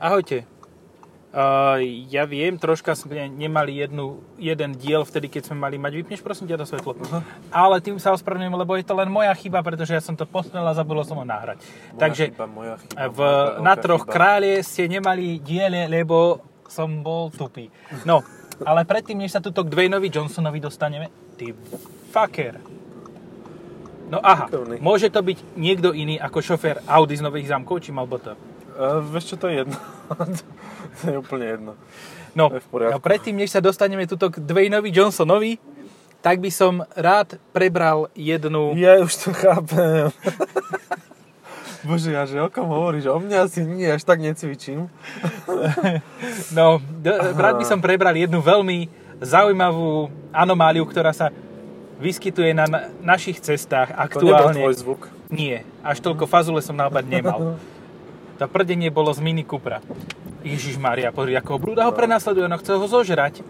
Ahojte. Uh, ja viem, troška sme nemali jednu, jeden diel vtedy, keď sme mali mať. Vypneš prosím ťa to svetlo. Uh-huh. Ale tým sa ospravedlňujem, lebo je to len moja chyba, pretože ja som to posnel a zabudol som ho nahrať. Moja Takže chyba, moja chyba, v, moja na troch chyba. králie ste nemali diele, lebo som bol tupý. No, ale predtým, než sa tuto k Dwayneovi Johnsonovi dostaneme, ty fucker. No aha, môže to byť niekto iný ako šofér Audi z Nových zámkov, či mal to? Uh, vieš čo, to je jedno. to je úplne jedno. No, je no predtým, než sa dostaneme tuto k Dwayneovi Johnsonovi, tak by som rád prebral jednu... Ja už to chápem. Bože, ja že o kom hovoríš? O mne asi nie, až tak necvičím. No, d- rád by som prebral jednu veľmi zaujímavú anomáliu, ktorá sa vyskytuje na na našich cestách To nebol aktuálne. tvoj zvuk. Nie, až toľko fazule som naopak nemal. To prdenie bolo z Mini Cupra. Ježiš Maria, pozri, ako ho brúda ho prenasleduje, no chce ho zožrať.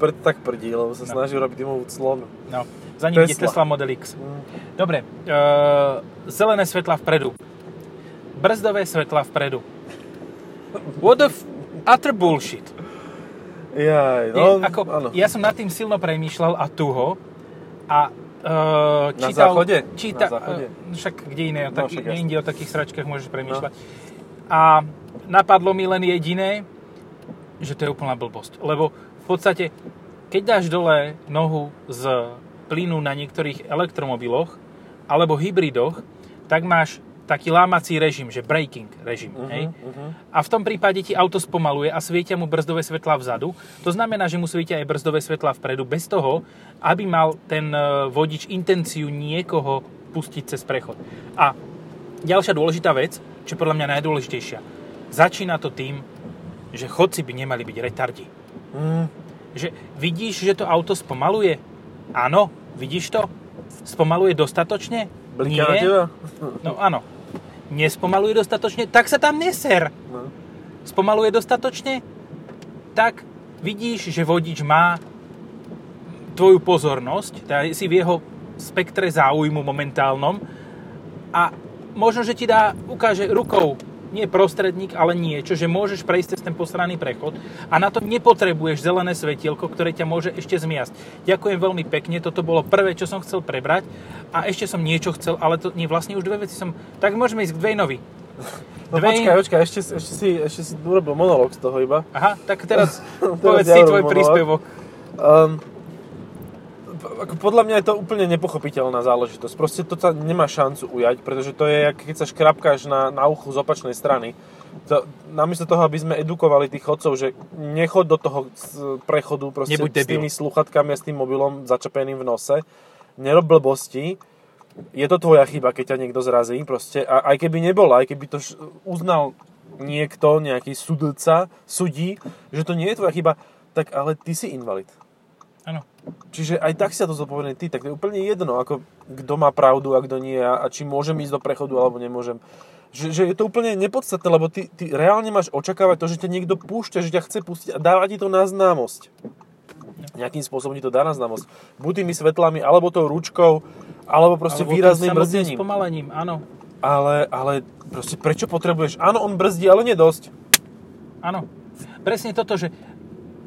Pred, tak prdí, lebo sa snaží robiť dymovú clonu. No, za ním ide Tesla. Tesla Model X. Mm. Dobre, e, zelené svetla vpredu. Brzdové svetla vpredu. What the f- utter bullshit. Jaj, no, ako, áno. ja som nad tým silno premýšľal a tuho a Na čítal, záchode? Číta, Na záchode? e, však kde iné, o No, taký, však inde o takých sračkách môžeš premýšľať. A napadlo mi len jediné, že to je úplná blbosť. Lebo v podstate, keď dáš dole nohu z plynu na niektorých elektromobiloch alebo hybridoch, tak máš taký lámací režim, že braking režim. Mhm, hej? mhm. A v tom prípade ti auto spomaluje a svietia mu brzdové svetlá vzadu. To znamená, že mu svietia aj brzdové svetlá vpredu bez toho, aby mal ten e, vodič intenciu niekoho pustiť cez prechod. A ďalšia dôležitá vec, čo je podľa mňa najdôležitejšia. Začína to tým, že chodci by nemali byť retardi. Mm, Že vidíš, že to auto spomaluje? Áno, vidíš to? Spomaluje dostatočne? bliká na teba? No áno. Nespomaluje dostatočne? Tak sa tam neser No. spomaluje dostatočne, tak vidíš, že vodič má tvoju pozornosť, teda si v jeho spektre záujmu momentálnom a možno, že ti dá, ukáže rukou, nie prostredník, ale niečo, že môžeš prejsť cez ten postranný prechod a na to nepotrebuješ zelené svetielko, ktoré ťa môže ešte zmiasť. Ďakujem veľmi pekne, toto bolo prvé, čo som chcel prebrať a ešte som niečo chcel, ale to nie, vlastne už dve veci som... Tak môžeme ísť k Dwaynovi. No Dwayne- počkaj, počkaj, ešte, ešte, si, ešte si urobil monolog z toho iba. Aha, tak teraz povedz si tvoj monolog. príspevok. Um, ako podľa mňa je to úplne nepochopiteľná záležitosť. Proste to sa nemá šancu ujať, pretože to je, keď sa škrapkáš na, na uchu z opačnej strany. To, namiesto toho, aby sme edukovali tých chodcov, že nechod do toho prechodu proste Nebuď s tými sluchatkami a s tým mobilom začapeným v nose, nerob blbosti, je to tvoja chyba, keď ťa niekto zrazí, proste, a aj keby nebola, aj keby to uznal niekto, nejaký sudca, sudí, že to nie je tvoja chyba, tak ale ty si invalid. Áno. Čiže aj tak si to zodpovedný ty, tak to je úplne jedno, ako kto má pravdu a kto nie a, a či môžem ísť do prechodu alebo nemôžem. Že, že je to úplne nepodstatné, lebo ty, ty reálne máš očakávať to, že ťa niekto púšťa, že ťa chce pustiť a dáva ti to na známosť. Nejakým spôsobom ti to dá na známosť. Buď tými svetlami, alebo tou ručkou, alebo proste Alebo výrazným brzdením. spomalením, áno. Ale, ale proste prečo potrebuješ? Áno, on brzdí, ale nie dosť. Áno. Presne toto, že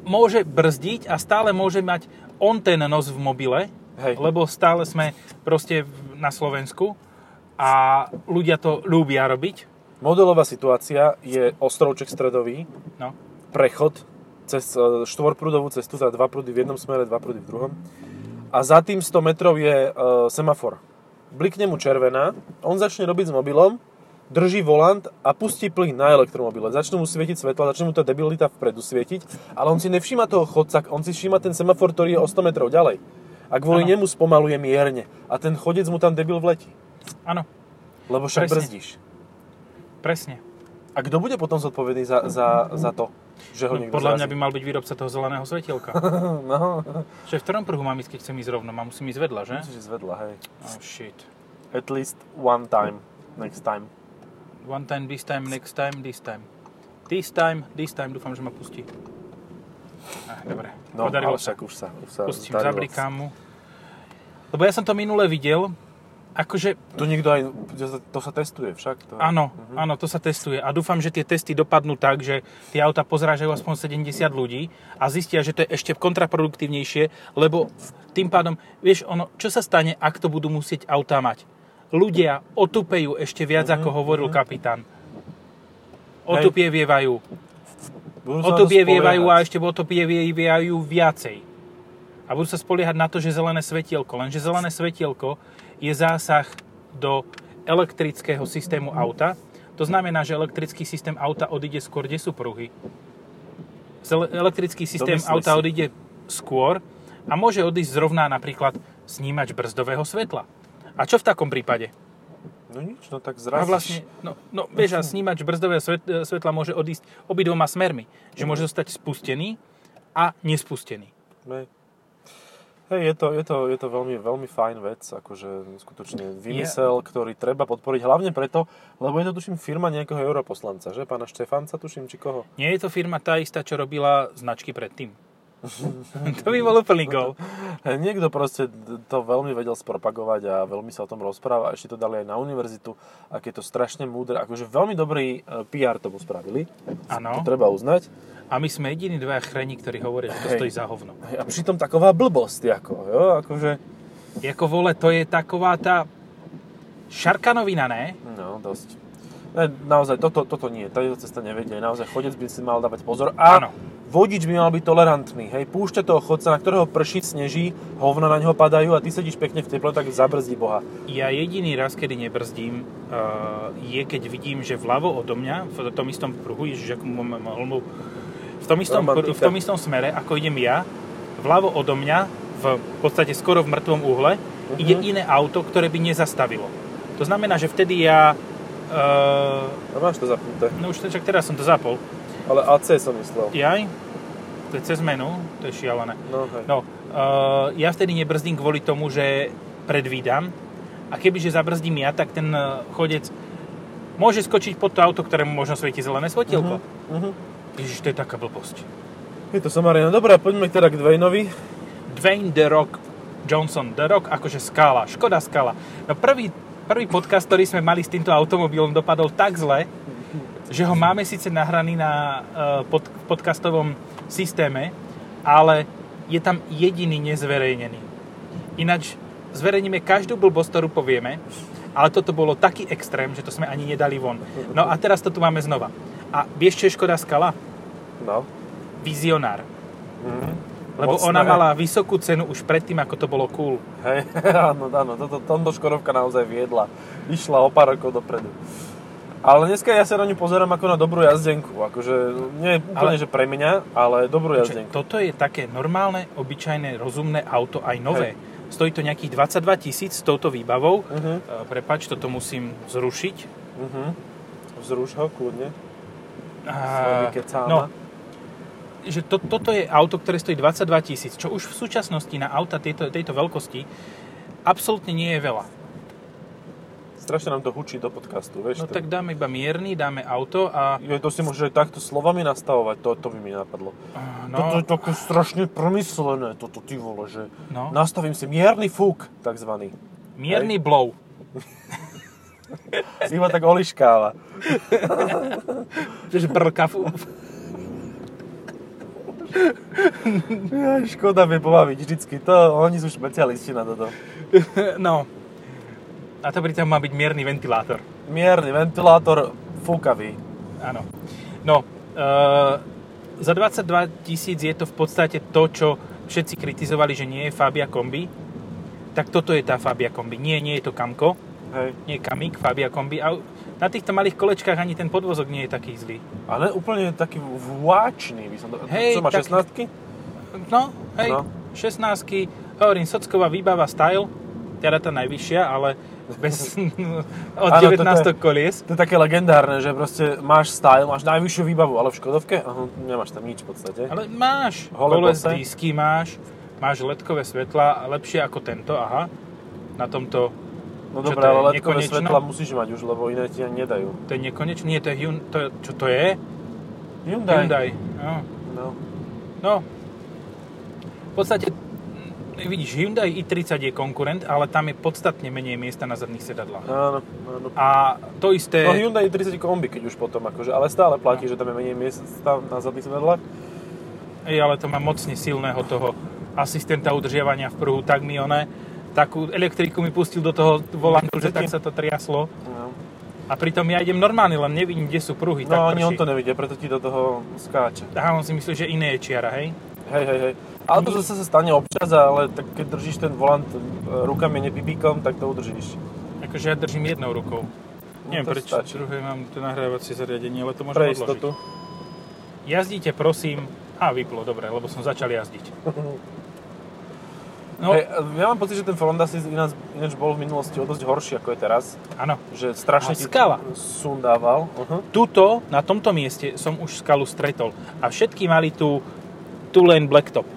môže brzdiť a stále môže mať on ten nos v mobile, Hej. lebo stále sme proste na Slovensku a ľudia to ľúbia robiť. Modelová situácia je ostrovček stredový, No. prechod cez e, štvorprúdovú cestu, teda dva prúdy v jednom smere, dva prúdy v druhom. A za tým 100 metrov je e, semafor. Blikne mu červená, on začne robiť s mobilom, drží volant a pustí plyn na elektromobile. Začnú mu svietiť svetla, začne mu tá debilita vpredu svietiť, ale on si nevšíma toho chodca, on si všíma ten semafor, ktorý je o 100 metrov ďalej. A kvôli Áno. nemu spomaluje mierne. A ten chodec mu tam debil vletí. Áno, Lebo však Presne. brzdíš. presne. A kto bude potom zodpovedný za, za, za to, že ho No, podľa mňa zrazí? by mal byť výrobca toho zeleného svetielka. No, Že v ktorom pruhu mám ísť, keď chcem ísť rovno? Mám musím ísť vedľa, že? musíš ísť vedľa, hej. Oh shit. At least one time, next time. One time, this time, next time, this time. This time, this time, dúfam, že ma pustí. Ah, dobre, No, podarilo sa. už sa, už sa Pustím, zablikám mu. Lebo ja som to minule videl, akože To niekto aj, to sa testuje však. To, Áno, Mhm. áno, to sa testuje a dúfam, že tie testy dopadnú tak, že tie auta pozrážajú aspoň 70 ľudí a zistia, že to je ešte kontraproduktívnejšie, lebo tým pádom, vieš, ono, čo sa stane, ak to budú musieť auta mať? Ľudia otupejú ešte viac, ako hovoril kapitán. Otupievajú. Budú sa na to Otupievajú a ešte otupievajú viacej. A budú sa spoliehať na to, že zelené svetielko. Lenže zelené svetielko je zásah do elektrického systému auta. To znamená, že elektrický systém auta odíde skôr, kde sú pruhy. Elektrický systém auta si. odíde skôr a môže odísť zrovna napríklad snímač brzdového svetla. A čo v takom prípade? No nič, no tak zrazíš. vlastne, no, no vieš, a snímač brzdového svet- svetla môže odísť obidvoma smermi. Že môže zostať spustený a nespustený. Hej. Hej, je to, je to, je to veľmi, veľmi fajn vec, akože skutočne vymysel, ktorý treba podporiť, hlavne preto, lebo je to tuším firma nejakého europoslanca, že? Pána Štefanca, tuším, či koho? Nie je to firma tá istá, čo robila značky predtým. to by bol úplný gol. Niekto proste to veľmi vedel spropagovať a veľmi sa o tom rozpráva, ešte to dali aj na univerzitu, ak je to strašne múdre, akože veľmi dobrý e, PR tomu spravili, Áno. to treba uznať. A my sme jediní dvaja chreni, ktorí hovoria, že to Hej. stojí za hovno. Hej, a pritom taková blbosť, ako, jo, akože, Jako vole, to je taková tá šarkanovina, ne? no, dosť. Ne, naozaj, toto, toto nie, táto cesta nevedie, naozaj chodec by si mal dávať pozor a Áno. vodič by mal byť tolerantný, hej, púšťa toho chodca, na ktorého prší, sneží, hovna na neho padajú a ty sedíš pekne v teple, tak zabrzdí Boha. Ja jediný raz, kedy nebrzdím, uh, je keď vidím, že vľavo odo mňa, v tom istom pruhu, ježiš, mu mám holmu, v tom, istom, pr- v tom istom smere, ako idem ja, vľavo odo mňa, v podstate skoro v mŕtvom uhle, Mhm. ide iné auto, ktoré by nezastavilo. To znamená, že vtedy ja... Uh, A máš to zapnuté. no už však teraz som to zapol. Ale AC som myslel. Jaj, to je cez menu, to je šialené. No, hej. No, uh, ja vtedy nebrzdím kvôli tomu, že predvídam. A kebyže zabrzdím ja, tak ten uh, chodec môže skočiť pod to auto, ktorému možno svieti zelené svetielko. Mhm. Ježiš, to je taká blbosť. Je to somarina. Dobre, poďme teda k Dwaynovi. Dwayne The Rock Johnson. The Rock akože skala. Škoda skala. No prvý, prvý podcast, ktorý sme mali s týmto automobilom, dopadol tak zle, že ho máme síce nahraný na uh, pod, podcastovom systéme, ale je tam jediný nezverejnený. Ináč zverejníme každú blbosť, ktorú povieme, ale toto bolo taký extrém, že to sme ani nedali von. No a teraz to tu máme znova. A vieš, čo je Škoda Skala? No. Vizionár. Mhm. Lebo Mocné. ona mala vysokú cenu už predtým, ako to bolo cool. Hej, áno, áno, toto, tomto Škodovka naozaj viedla. Išla o pár rokov dopredu. Ale dneska ja sa na ňu pozerám ako na dobrú jazdenku. Akože nie úplne, Ale- že pre mňa, ale dobrú Čiže jazdenku. toto je také normálne, obyčajné, rozumné auto, aj nové. Stojí to nejakých 22 tisíc s touto výbavou. Uh-huh, Uh, prepač, toto musím zrušiť. uh-huh. Vzruš ho, kľudne. A, no, že to, toto je auto, ktoré stojí 22 tisíc, čo už v súčasnosti na auta tejto, tejto veľkosti absolútne nie je veľa. Strašne nám to hučí do podcastu, vieš. No to- tak dáme iba mierny, dáme auto a... Jo, to si môžeš aj takto slovami nastavovať, to, to by mi napadlo. a, No. Toto je také strašne promyslené, toto ty vole, že no, nastavím si mierny fúk, takzvaný. mierny blow. Iba tak oliškáva. Čiže brlka. Ja, škoda vie pobaviť vždycky, to, oni sú špecialisti na toto. No. A to pritom má byť mierny ventilátor. Mierny ventilátor, fúkavý. Áno. No, uh, za 22 tisíc je to v podstate to, čo všetci kritizovali, že nie je Fabia Kombi. Tak toto je tá Fabia Kombi. Nie, nie je to Kamko, Hej. nie Kamik, Fabia Kombi. A na týchto malých kolečkách ani ten podvozok nie je taký zlý. Ale úplne taký vláčný by som to... Hej, čo má, tak- 16 No, hej, No. no. 16 hovorím, socková výbava style, teda tá najvyššia, ale bez, od Áno, 19 toto je- kolies. To je také legendárne, že proste máš style, máš najvyššiu výbavu, ale v Škodovke aha, nemáš tam nič v podstate. Ale máš, koles disky máš, máš ledkové svetla, lepšie ako tento, aha. Na tomto, No je, ale ledkové nekonečno? svetla musíš mať už, lebo iné ti ani nedajú. to je nekonečný, nie, to je Hyun, to, čo to je? Hyundai. Hyundai. No. No. no. V podstate vidíš, Hyundai i30 je konkurent, ale tam je podstatne menej miesta na zadných sedadlách. Áno, áno. A to isté... No Hyundai 30 kombi, keď už potom, akože, ale stále platí, že tam je menej miesta na zadných sedadlách. Ej, ale to má mocne silného toho asistenta udržiavania v pruhu, tak mi one, takú elektriku mi pustil do toho volantu, že tak sa to triaslo. No. A pritom ja idem normálne, len nevidím, kde sú pruhy. No, tak ani prší. on to nevidie, preto ti do toho skáče. Aha, on si myslí, že iné je čiara, hej? Hej, hej, hej. Ale to zase sa stane občas, ale tak keď držíš ten volant e, rukami, nepipíkom, tak to udržíš. Akože ja držím jednou rukou. No, Neviem, prečo stačí. druhé mám to nahrávacie zariadenie, ale to Pre môžem odložiť. istotu. Jazdíte, prosím. A, vyplo, dobre, lebo som začal jazdiť. No, Hej, ja mám pocit, že ten Fronda si ináč, ináč bol v minulosti o dosť horší ako je teraz. áno. Že strašne ti skala. sundával. Uh-huh. Tuto, na tomto mieste, som už skalu stretol. A všetky mali tú, tú len blacktop.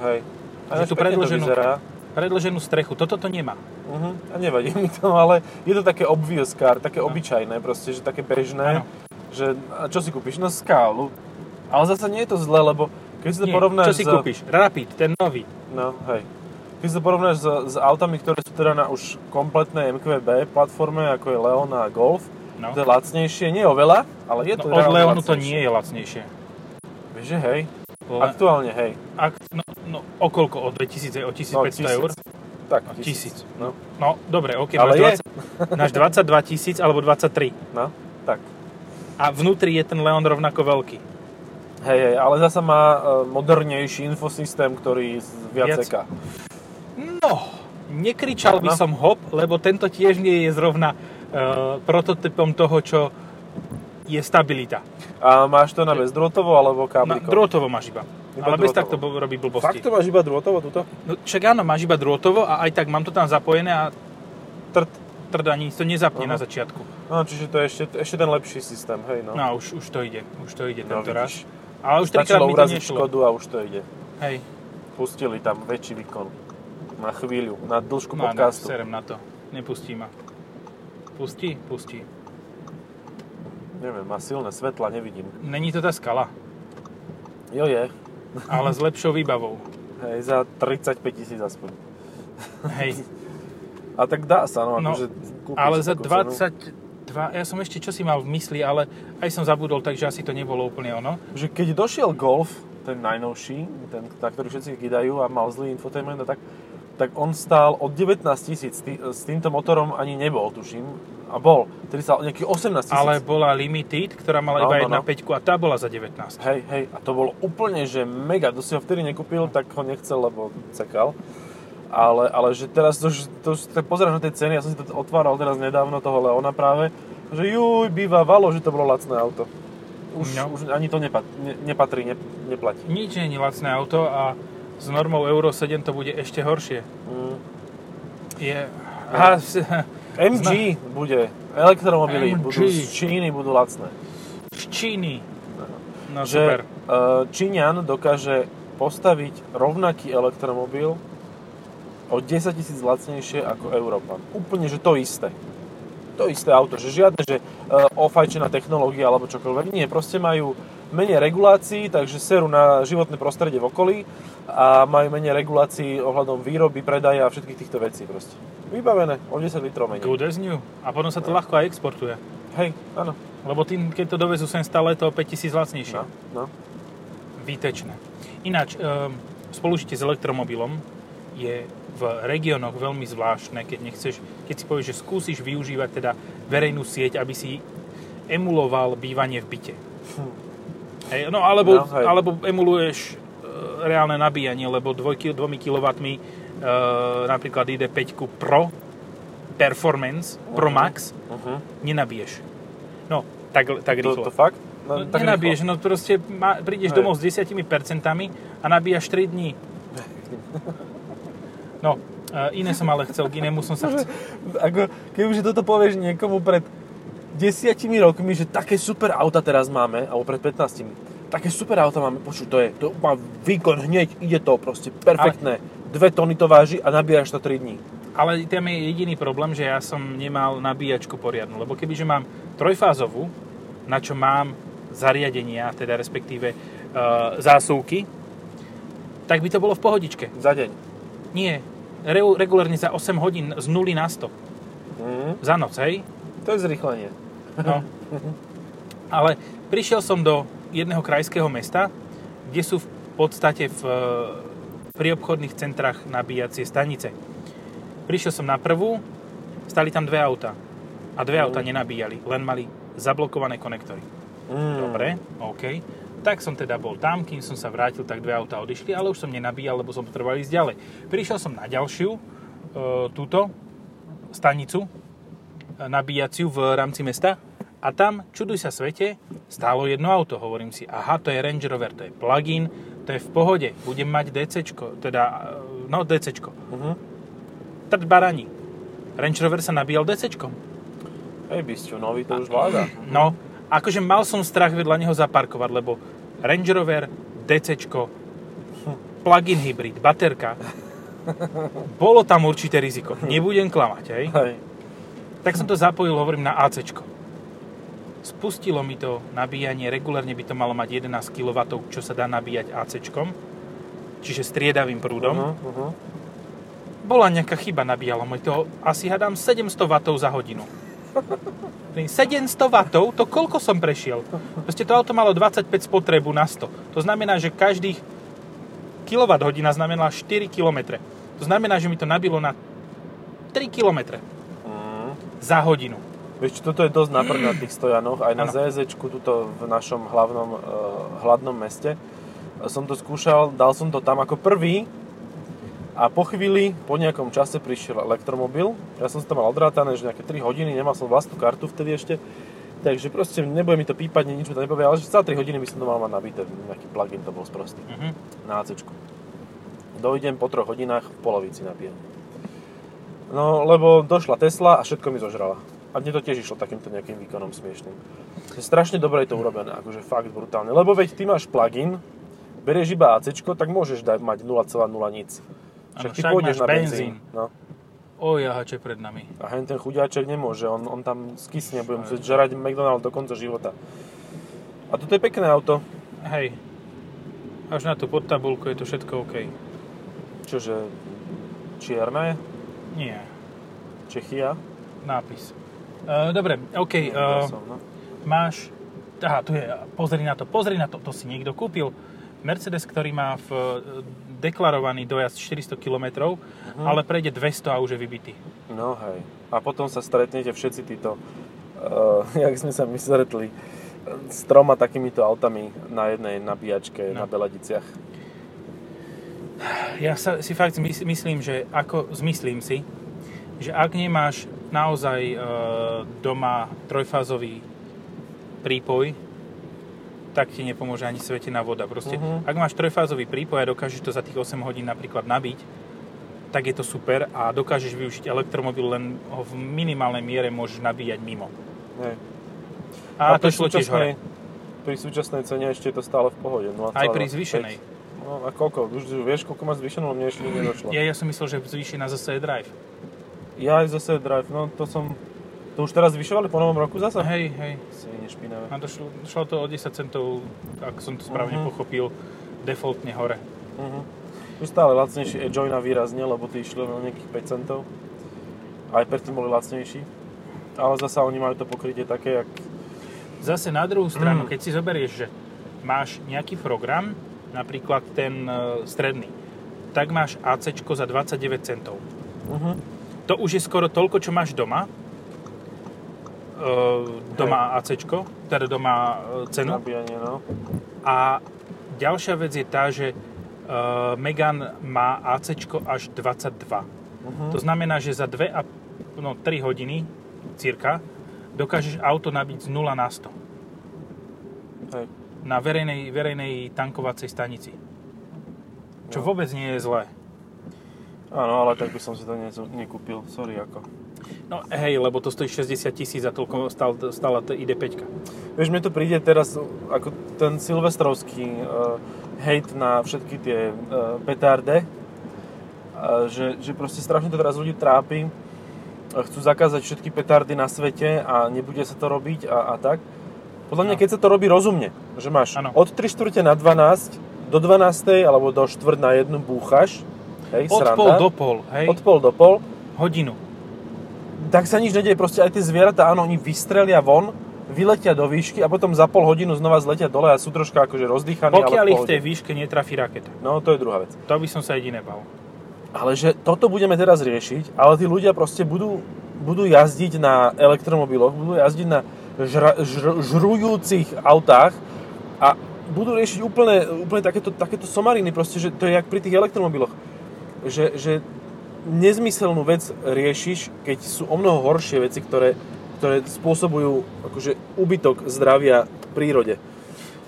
Hej. A predĺženú- vyzerá. Predlženú strechu. Toto to nemá. Uh-huh. A nevadí mi to, ale je to také obvious car, také obyčajné proste, že také bežné. Áno. Že, a čo si kúpiš? No skálu. Ale zase nie je to zle, lebo keď si to porovnáš čo si s... kúpiš? Rapid, ten nový. No, hej. Keď to porovnáš s, s autami, ktoré sú teda na už kompletnej MQB platforme, ako je Leon a Golf, No. to je lacnejšie, nie oveľa, ale je to No, od Leonu to nie je lacnejšie. Vieš, že hej? Le- Aktuálne hej. Ak, no, no, o koľko? O 2000, o 1500 No, eur? Tak, No, tisíc. tisíc. No, No, dobre, OK, Ale máš, 20, máš 22 tisíc alebo 23. no, tak. A vnútri je ten Leon rovnako veľký. Hej, hej, ale zasa má e, modernejší infosystém, ktorý z- viac Viac. No, nekričal by No. som hop, lebo tento tiež nie je zrovna uh, prototypom toho, čo je stabilita. A máš to na bezdrôtovo alebo Na, káblikom? drôtovo máš iba. Iba Ale bez drôtovo. takto bo- robí blbosti. Fakt to máš iba drôtovo tuto? No, však áno, máš iba drôtovo a aj tak mám to tam zapojené a Trt. trd ani to nezapne Aha. na začiatku. No, čiže to je ešte, ešte ten lepší systém, hej, no. No už, už to ide, už to ide No, tento raz. Ale už trikrát mi to nešlo. Škodu a už to ide. Hej, Pustili tam väčší výkon. Na chvíľu, na dĺžku no, podcastu. serem na to. Nepustí ma. Pustí? Pustí. Neviem, má silné svetla, nevidím. Není to tá skala, Jo je. ale s lepšou výbavou. Hej, za 35 tisíc aspoň. Hej, A tak dá sa, no, No, akože ale za takú cenu. 22, ja som ešte čo si mal v mysli, ale aj som zabudol, takže asi to nebolo úplne ono. Že keď došiel Golf, ten najnovší, ten, na ktorý všetci gidajú a mal zlý infotainment a tak, tak on stál od 19 tisíc, tý, s týmto motorom ani nebol, tuším. A bol, ktorý stál nejakých 18 tisíc. Ale bola Limited, ktorá mala No, iba no, no. 1.5 a tá bola za 19. Hej, hej, a to bolo úplne, že mega, to si ho vtedy nekúpil, tak ho nechcel, lebo cekal. Ale, ale že teraz to, to, tak pozeráš na tie ceny, ja som si to otváral teraz nedávno toho Leona práve, že juj, bývalo, že to bolo lacné auto. Už, No. už ani to nepat, ne, nepatrí, ne, neplatí. Nič nie je lacné auto a s normou Euro 7 to bude ešte horšie. Mm. Je... Aha, s- MG bude, elektromobily MG. budú z Číny, budú lacné. z Číny. No že super. uh, Číňan dokáže postaviť rovnaký elektromobil o 10 tisíc lacnejšie ako Európan. Úplne, že to isté. To isté auto, že žiadne, že uh, ofajčená technológia alebo čokoľvek. Nie, proste majú menej regulácií, takže serú na životné prostredie v okolí a majú menej regulácií ohľadom výroby, predaja a všetkých týchto vecí proste. Vybavené, o 10 litrov menej. Good as new. A potom sa to ľahko aj exportuje. Hej, áno. Lebo tým, keď to dovezú sem stále, to o 5000 lacnejšie. No, no. Výtečné. Ináč, um, spolužitie s elektromobilom je v regiónoch veľmi zvláštne, keď nechceš, keď si povieš, že skúsiš využívať teda verejnú sieť, aby si emuloval bývanie v byte. Hej, no alebo, No, hej. alebo emuluješ e, reálne nabíjanie, lebo 2 kW e, napríklad ID5 Pro Performance, Pro Mhm. Max, Uh-huh. nenabiješ. No, tak, tak To, rýchlo. to fakt? No, tak nenabiješ, rýchlo. no proste má, prídeš Hej. domov s 10% a nabíjaš 3 dní. No, e, iné som ale chcel, k inému som sa chcel... Ako, keď už toto povieš niekomu pred desiatimi rokmi, že také super auta teraz máme, alebo pred 15 také super auta máme, počuť, to je, to má výkon hneď, ide to proste, perfektné. Dve tony to váži a nabíjaš to 3 dní. Ale tam je jediný problém, že ja som nemal nabíjačku poriadnu, lebo kebyže mám trojfázovú, na čo mám zariadenia, teda respektíve e, zásuvky, tak by to bolo v pohodičke. Za deň. Nie, re- regulárne za 8 hodín z 0 na 100. Mhm. Za noc, hej? To je zrýchlenie. No. Ale prišiel som do jedného krajského mesta, kde sú v podstate v, pri obchodných centrách nabíjacie stanice. Prišiel som na prvú, stali tam dve auta. A dve auta nenabíjali, len mali zablokované konektory. Mm. Dobre, OK. Tak som teda bol tam, kým som sa vrátil, tak dve auta odišli, ale už som nenabíjal, lebo som potreboval ísť ďalej. Prišiel som na ďalšiu, e, túto stanicu, e, nabíjaciu v rámci mesta a tam, čuduj sa svete, stálo jedno auto. Hovorím si, aha, to je Range Rover, to je plug-in, to je v pohode, budem mať DCčko, teda, e, no DCčko. Mhm. Trd barani. Range Rover sa nabíjal DCčkom. Hej, bysťu, nový to už vláda. No, akože mal som strach vedľa neho zaparkovať, lebo Range Rover, DCčko, plug-in hybrid, baterka. Bolo tam určité riziko. Nebudem klamať, hej? Hej. Tak som to zapojil, hovorím, na ACčko. Spustilo mi to nabíjanie, regulárne by to malo mať 11 kW, čo sa dá nabíjať ACčkom, čiže striedavým prúdom. Uh-huh, uh-huh. Bola nejaká chyba, nabíjalo mi to asi hadám 700 W za hodinu. 700 W, to koľko som prešiel? Proste to auto malo 25 spotrebu na 100. To znamená, že každých kWh znamená 4 km. To znamená, že mi to nabilo na 3 km Mm. za hodinu. Vieš toto je dosť naprd na tých stojanoch, aj na. ZSčku tuto v našom hlavnom uh, hladnom meste. Som to skúšal, dal som to tam ako prvý a po chvíli, po nejakom čase prišiel elektromobil. Ja som si to mal odrátané, že nejaké 3 hodiny, nemal som vlastnú kartu vtedy ešte. Takže proste nebude mi to pípať, nič mi to nepovie, ale že za 3 hodiny by som to mal mať nabité, nejaký plugin to bol sprostý Mhm. na ACčku. Dojdem po troch hodinách v polovici napijem. No, lebo došla Tesla a všetko mi zožrala. A mne to tiež išlo takýmto nejakým výkonom smiešným. Je strašne dobre je to urobené, akože fakt brutálne. Lebo veď ty máš plugin, berieš iba ACčko, tak môžeš dať mať 0,0 nic. Však Áno, ty pôjdeš na benzín. benzín. No. O jahače pred nami. A hen ten chuďáček nemôže, on, on tam skysne, bude musieť žrať McDonald do konca života. A toto je pekné auto. Hej. Až na tú podtabulku je to všetko OK. Čože čierne, Nie. Čechia. Nápis. Uh, dobre, OK. Uh, máš... Aha, tu je. Pozri na to, pozri na to. To si niekto kúpil. Mercedes, ktorý má v e, deklarovaný dojazd 400 km, ale prejde 200 a už je vybitý. No hej. A potom sa stretnete všetci títo, uh, jak sme sa my stretli, s troma takýmito autami na jednej nabíjačke No. na Beladiciach. Ja sa, si fakt mys- myslím, že ako zmyslím si, že ak nemáš naozaj e, doma trojfázový prípoj, tak ti nepomôže ani svetená voda. Proste, Mhm. ak máš trojfázový prípoj a dokážeš to za tých 8 hodín napríklad nabiť, tak je to super a dokážeš využiť elektromobil, len ho v minimálnej miere môžeš nabíjať mimo. Hej. A, to pri šlo tiež hore. Pri súčasnej cene ešte je to stále v pohode. 0,25. Aj pri zvýšenej. No a koľko? Už vieš, koľko má zvýšenú? Mne ešte nedošlo. Ja, ja som myslel, že zvýši na zase drive. Ja aj zase drive, no to som... To už teraz zvyšovali po novom roku zase? Hej, hej. Svine špinavé. A došlo, šlo to o 10 centov, ak som to správne Mhm. pochopil, defaultne hore. Uh-huh. Už stále lacnejší je Joyna výrazne, lebo tí išli na nejakých 5 centov. Aj predtým boli lacnejší. Ale zasa oni majú to pokrytie také, jak... Zase na druhú stranu, Mm. keď si zoberieš, že máš nejaký program, napríklad ten e, stredný, tak máš AC za 29 centov. Uh-huh. To už je skoro toľko, čo máš doma. E, doma AC, teda doma e, cenu. Nabíjanie, no. A ďalšia vec je tá, že e, Megan má AC až 22. Uh-huh. To znamená, že za 2 a, no, 3 hodiny cirka dokážeš auto nabiť z 0 na 100 Hej. na verejnej, verejnej tankovacej stanici. Čo No. vôbec nie je zlé. Áno, ale tak by som si to ne, nekúpil. Sorry, ako. No hej, lebo to stojí 60 tisíc a toľko stál, stála tá ID5. Vieš, mne to príde teraz ako ten silvestrovský uh, hejt na všetky tie uh, petarde, uh, že, že proste strašne to teraz ľudí trápi. Chcú zakázať všetky petardy na svete a nebude sa to robiť a, a tak. Podľa mňa, No. keď sa to robí rozumne, že máš Áno. od 3 čtvrte na 12 do 12 alebo do 4 na 1 búchaš hej, Od sranda. pol do pol, hej, Od pol do pol. hodinu. Tak sa nič nedieje, proste aj tie zvieratá, áno, oni vystrelia von, vyletia do výšky a potom za pol hodinu znova zletia dole a sú troška akože rozdýchaní, Pokiaľ ale ich v v tej výške netrafí raketa. No, to je druhá vec. To by som sa jediné bal. Ale že toto budeme teraz riešiť, ale tí ľudia proste budú, budú jazdiť na elektromobiloch, budú jazdiť na žra, žr, žrujúcich autách a budú riešiť úplne, úplne takéto, takéto somariny, proste, že to je jak pri tých elektromobiloch. Že, že nezmyselnú vec riešiš, keď sú o mnoho horšie veci, ktoré, ktoré spôsobujú akože úbytok zdravia v prírode.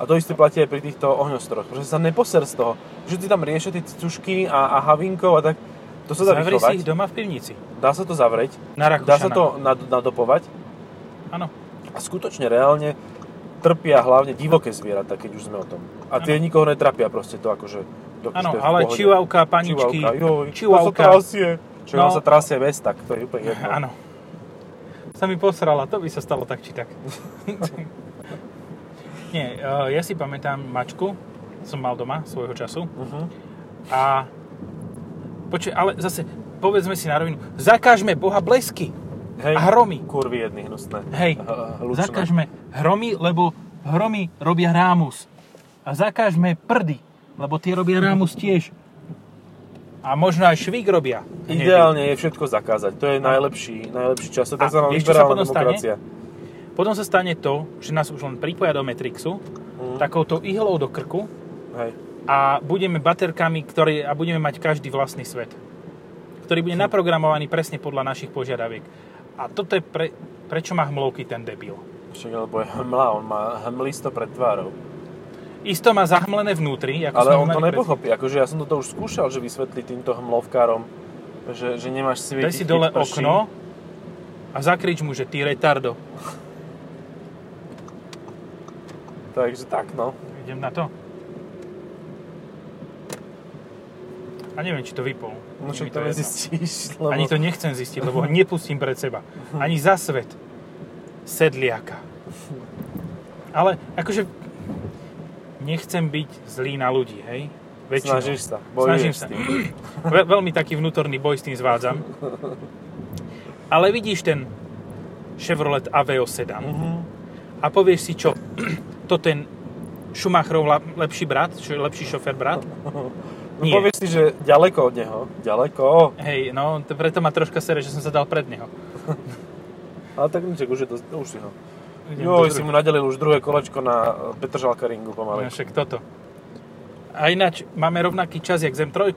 A to isté platí aj pri týchto ohňostoroch. Pretože sa neposer z toho, že ty tam riešia tie cušky a, a havinkov a tak, to sa dá Zavri vychovať. si ich doma v pivnici. Dá sa to zavrieť, Na dá sa to nad, nadopovať Áno. a skutočne reálne trpia hlavne divoké zvieratá, keď už sme o tom. A tie nikoho netrapia proste to akože... Áno, ale čivavka, paničky, Čivavka, čivavka. to sa trasie. Čo No. sa trasie ves, tak to je úplne jedno. Áno. Sa mi posrala, to by sa stalo tak či tak. Nie, eh, ja si pamätám mačku, som mal doma svojho času Uh-huh. a počuj, ale zase povedzme si na rovinu, zakážme Boha blesky Hej, a hromy. kurvy jedny hnusné. Hej, hlučné. zakážme hromy, lebo hromy robia rámus. A zakážme prdy, lebo tie robia rámus tiež. A možno aj švík robia. Ideálne je všetko zakázať. To je najlepší, najlepší čas. Čo sa liberálna potom stane? demokracia. Potom sa stane to, že nás už len pripoja do Matrixu, Mhm. takouto ihlou do krku Hej. a budeme baterkami, ktoré, a budeme mať každý vlastný svet, ktorý bude naprogramovaný presne podľa našich požiadaviek. A toto je pre, prečo má hmlovky ten debil. Však, lebo je hmla, on má hmlisto pred tvárou. Isto má zahmlené vnútri, ako Ale on to nepochopí. Akože ja som toto už skúšal, že vysvetliť týmto hmlovkárom, že, že nemáš svietiť, Daj si dole prší. okno a zakrič mu, že ty retardo. Takže tak, no. Idem na to. A neviem, či to vypol. No mi to nezistíš, lebo... Ani to nechcem zistiť, lebo ho nepustím pred seba. Ani za svet. Sedliaka. Ale akože nechcem byť zlý na ľudí, hej? Väčšinou. Snažíš sa, Snažím sa. Ve- veľmi taký vnútorný boj s tým zvádzam. Ale vidíš ten Chevrolet Aveo sedan Mhm. a povieš si čo, to ten Schumacherov lepší brat, čo lepší šofer brat? No Nie. povieš si, že ďaleko od neho, ďaleko, Hej, no, to preto ma troška sere, že som sa dal pred neho. ale tak niček, už je to, už si ho. Idem Jo, si mu nadelil už druhé kolečko na e, Petržalka ringu pomaly. však toto. A ináč máme rovnaký čas, jak Zem 3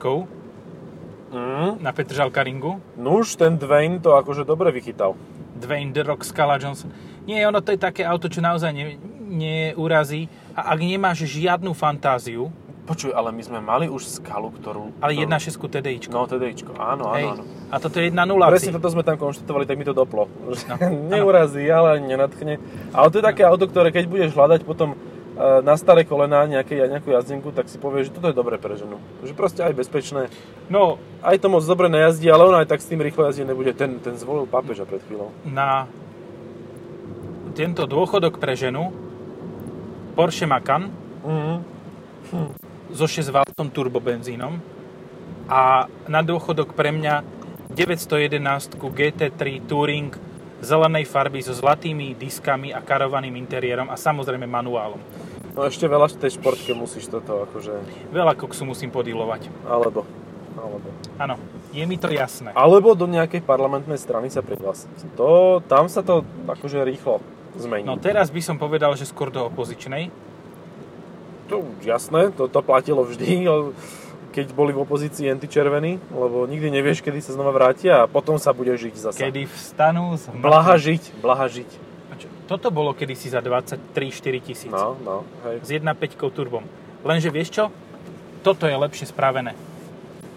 Mm. na Petržalka ringu. Nuž, ten Dwayne to akože dobre vychytal. Dwayne The Rock Scala Johnson. Nie, ono to je také auto, čo naozaj ne, neurazí. A ak nemáš žiadnu fantáziu, Počuj, ale my sme mali už skalu, ktorú... ale ktorú- 1.6 TDIčko. No, TDIčko, áno, áno, Hej. áno. A toto je 1.0. Presne toto sme tam konštatovali, tak mi to doplo. No, Neurazí, ale ani nenatchne. Ale to je také auto, ktoré keď budeš hľadať potom e, na staré kolená nejaké, nejakú jazdenku, tak si povieš, že toto je dobré pre ženu. Že proste aj bezpečné. No, Aj to moc dobre nejazdí, ale ona aj tak s tým rýchlo jazdiť nebude. Ten, ten zvolil pápeža pred chvíľou. na tento dôchodok pre ženu Porsche Macan Mhm. So 6 V turbobenzínom a na dôchodok pre mňa 911 GT3 Touring zelenej farby so zlatými diskami a karovaným interiérom a samozrejme manuálom. No ešte veľa v tej športke musíš toto akože... Veľa koksu musím podilovať. Alebo. Alebo. Áno, je mi to jasné. Alebo do nejakej parlamentnej strany sa prihlásiť. To, tam sa to akože rýchlo zmení. No teraz by som povedal, že skôr do opozičnej. To jasné, to, to platilo vždy, keď boli v opozícii antičervení, lebo nikdy nevieš, kedy sa znova vrátia a potom sa bude žiť zasa. Kedy vstanú z Blaha žiť, blaha žiť. Toto bolo kedysi za 23-4 tisíc. No, no, hej. S 1.5 turbom. Lenže vieš čo? Toto je lepšie spravené.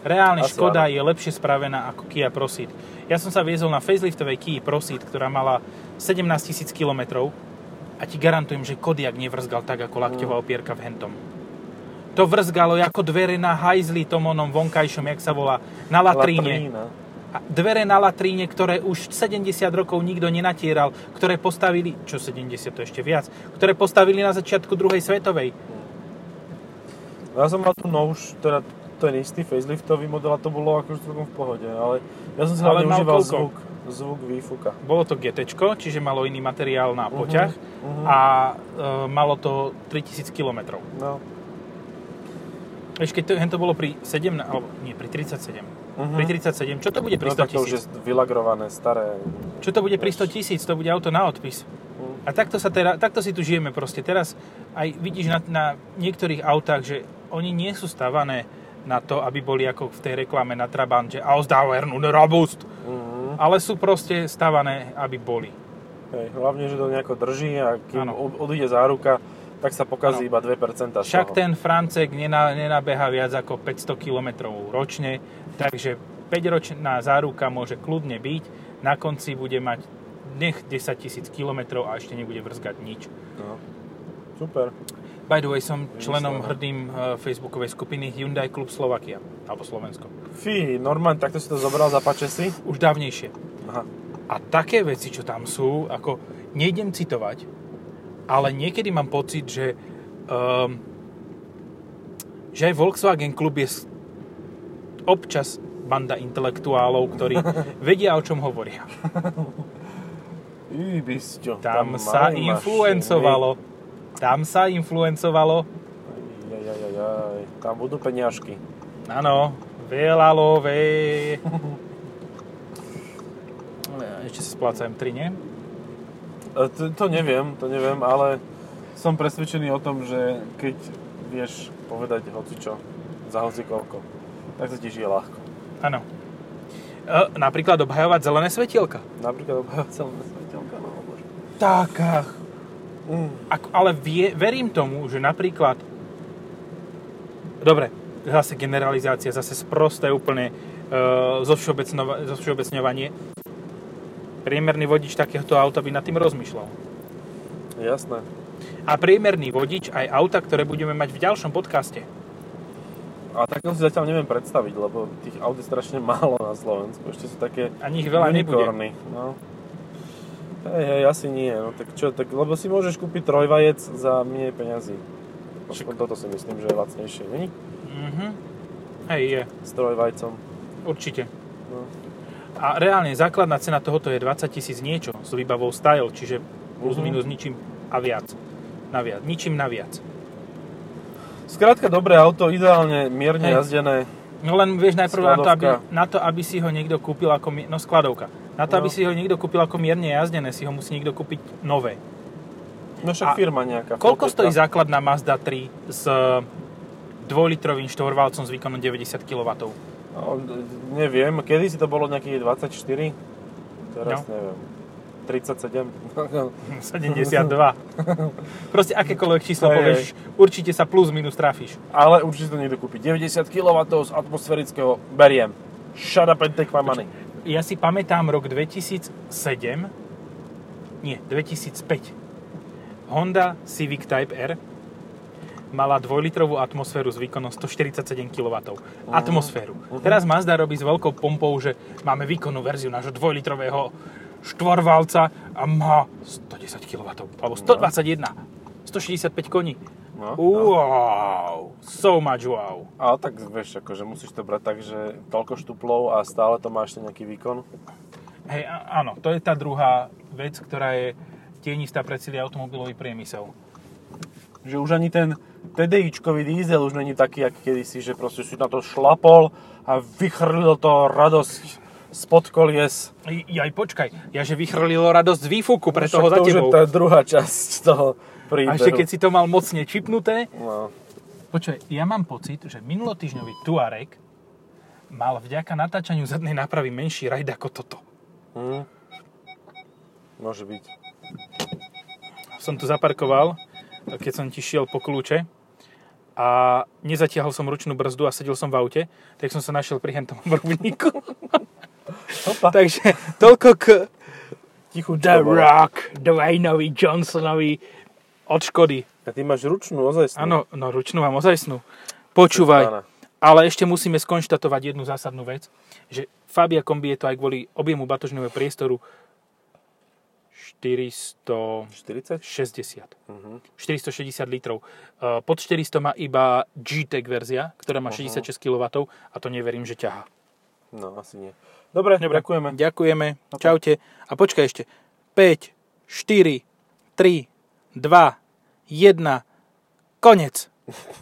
Reálne Asi Škoda áno. je lepšie spravená ako Kia Proceed. Ja som sa viezol na faceliftovej Kia Proceed, ktorá mala 17 000 km a ti garantujem, že Kodiak nevrzgal tak ako lakťová opierka v hentom. To vrzgalo ako dvere na hajzli tom onom vonkajšom, jak sa volá, na latríne. Latrína. A dvere na latríne, ktoré už 70 rokov nikto nenatieral, ktoré postavili, čo 70 to ešte viac, ktoré postavili na začiatku druhej svetovej. No ja som mal tu novš, teda ten istý faceliftový model a to bolo akože celkom v pohode, ale ja som si hlavne užíval zvuk, zvuk výfuka. Bolo to GT, čiže malo iný materiál na poťah mhm. a e, malo to 3000 km. No, Vieš, keď to, to bolo pri 7, alebo nie, pri 37. Mhm. Pri 37, čo to bude pri no 100 tak to už je tisíc? vylagrované, staré. Čo to bude pri 100 tisíc? To bude auto na odpis. Mhm. A takto, sa teda, takto si tu žijeme proste. Teraz aj vidíš na, na niektorých autách, že oni nie sú stavané na to, aby boli ako v tej reklame na Trabant, že Ausdauern und Robust. Mhm. Ale sú proste stavané, aby boli. Hej, hlavne, že to nejako drží a kým od- odíde záruka, tak sa pokazí Áno. iba 2% z Však ten Francek nenabeha viac ako 500 km ročne, takže 5-ročná záruka môže kľudne byť. Na konci bude mať nech 10 000 km a ešte nebude vrzgať nič. No. Super. By the way, som členom Vymyslené. hrdým eh, facebookovej skupiny Hyundai Klub Slovakia, alebo Slovensko. Fí, normálne, takto si to zobral, zapáče si? Už dávnejšie. Aha. A také veci, čo tam sú, ako nejdem citovať, ale niekedy mám pocit, že um, že aj Volkswagen klub je občas banda intelektuálov, ktorí vedia, o čom hovoria. Ibisťo. Tam sa mali influencovalo. Tam sa influencovalo. Jaj, jaj, jaj, jaj. Tam budú peňažky. Áno, veľa love. Ešte sa spláca M3, nie? E, To, to neviem, to neviem, ale som presvedčený o tom, že keď vieš povedať hocičo za hocikoľko, tak sa ti žije ľahko. Áno. E, napríklad obhajovať zelené svetielka. Napríklad obhajovať celé svetelka, no bože. Tak, Mm. Ako, ale vie, verím tomu, že napríklad... Dobre, zase generalizácia, zase sprosté úplne uh, zovšeobecňovanie. Priemerný vodič takéhoto auta by nad tým rozmýšľal. Jasné. A priemerný vodič aj auta, ktoré budeme mať v ďalšom podcaste. A takto si zatiaľ neviem predstaviť, lebo tých aut je strašne málo na Slovensku. Ešte sú také Ani ich veľa nebude. unikorny. No. Hej, hej, asi nie. No tak čo, tak, lebo si môžeš kúpiť trojvajec za menej peňazí. Toto si myslím, že je lacnejšie, nie? Mhm. Hej, je, S trojvajcom. určite. No. A reálne základná cena tohoto je 20 tisíc niečo s výbavou style, čiže plus Mhm. minus ničím a viac. Naviac. Ničím naviac. Skrátka dobré auto, ideálne mierne Hej. jazdené. No len vieš najprv na to, aby, na to, aby si ho niekto kúpil ako... No skladovka. Na to, No. aby si ho niekto kúpil ako mierne jazdené, si ho musí niekto kúpiť nové. No však A firma nejaká. Koľko Foteka. stojí základná Mazda 3 s dvojlitrovým štvorvalcom s výkonom 90 kW? No, neviem, kedy si to bolo nejakých 24? Teraz No. neviem. 37? 72. Proste akékoľvek číslo povieš, určite sa plus minus trafíš. Ale určite to niekto kúpi. 90 kW z atmosférického beriem. Shut up and take my money. Ja si pamätám rok 2007, nie, 2005. Honda Civic Type R mala dvojlitrovú atmosféru s výkonom 147 kW. Atmosféru. Teraz Mazda robí s veľkou pompou, že máme výkonnú verziu nášho dvojlitrového štvorvalca a má 110 kW. Alebo 121. 165 koní. No, Wow, so much wow. Ale tak vieš, akože musíš to brať tak, že toľko štuplov a stále to má ešte nejaký výkon. Hej, áno, to je tá druhá vec, ktorá je tienistá pre celý automobilový priemysel. Že už ani ten TDIčkový diesel už není taký, ako kedysi, že proste si na to šlapol a vychrlil to radosť spod kolies. Jaj, počkaj, ja že vychrlilo radosť z výfuku pre toho za to je tá druhá časť toho príbehu. A ešte keď si to mal mocne čipnuté. No. Počkaj, ja mám pocit, že minulotýždňový Tuareg mal vďaka natáčaniu zadnej nápravy menší rajd ako toto. Hm. Môže byť. Som tu zaparkoval, keď som ti šiel po kľúče a nezatiahol som ručnú brzdu a sedel som v aute, tak som sa našiel pri hentom vrubníku. Takže toľko k Tichučko The. Rock, Dwayneovi Johnsonovi od Škody. A ty máš ručnú ozaj Áno, no ručnú mám ozajstnú. Počúvaj, ale ešte musíme skonštatovať jednu zásadnú vec, že Fabia Kombi je to aj kvôli objemu batožného priestoru 460. 40? Uh-huh. 460 litrov. Pod 400 má iba G-Tech verzia, ktorá má 66 kW a to neverím, že ťaha. No, asi nie. Dobre, Dobre. ďakujeme. Ďakujeme. Čaute. A počkaj ešte. 5, 4, 3, 2, 1, konec.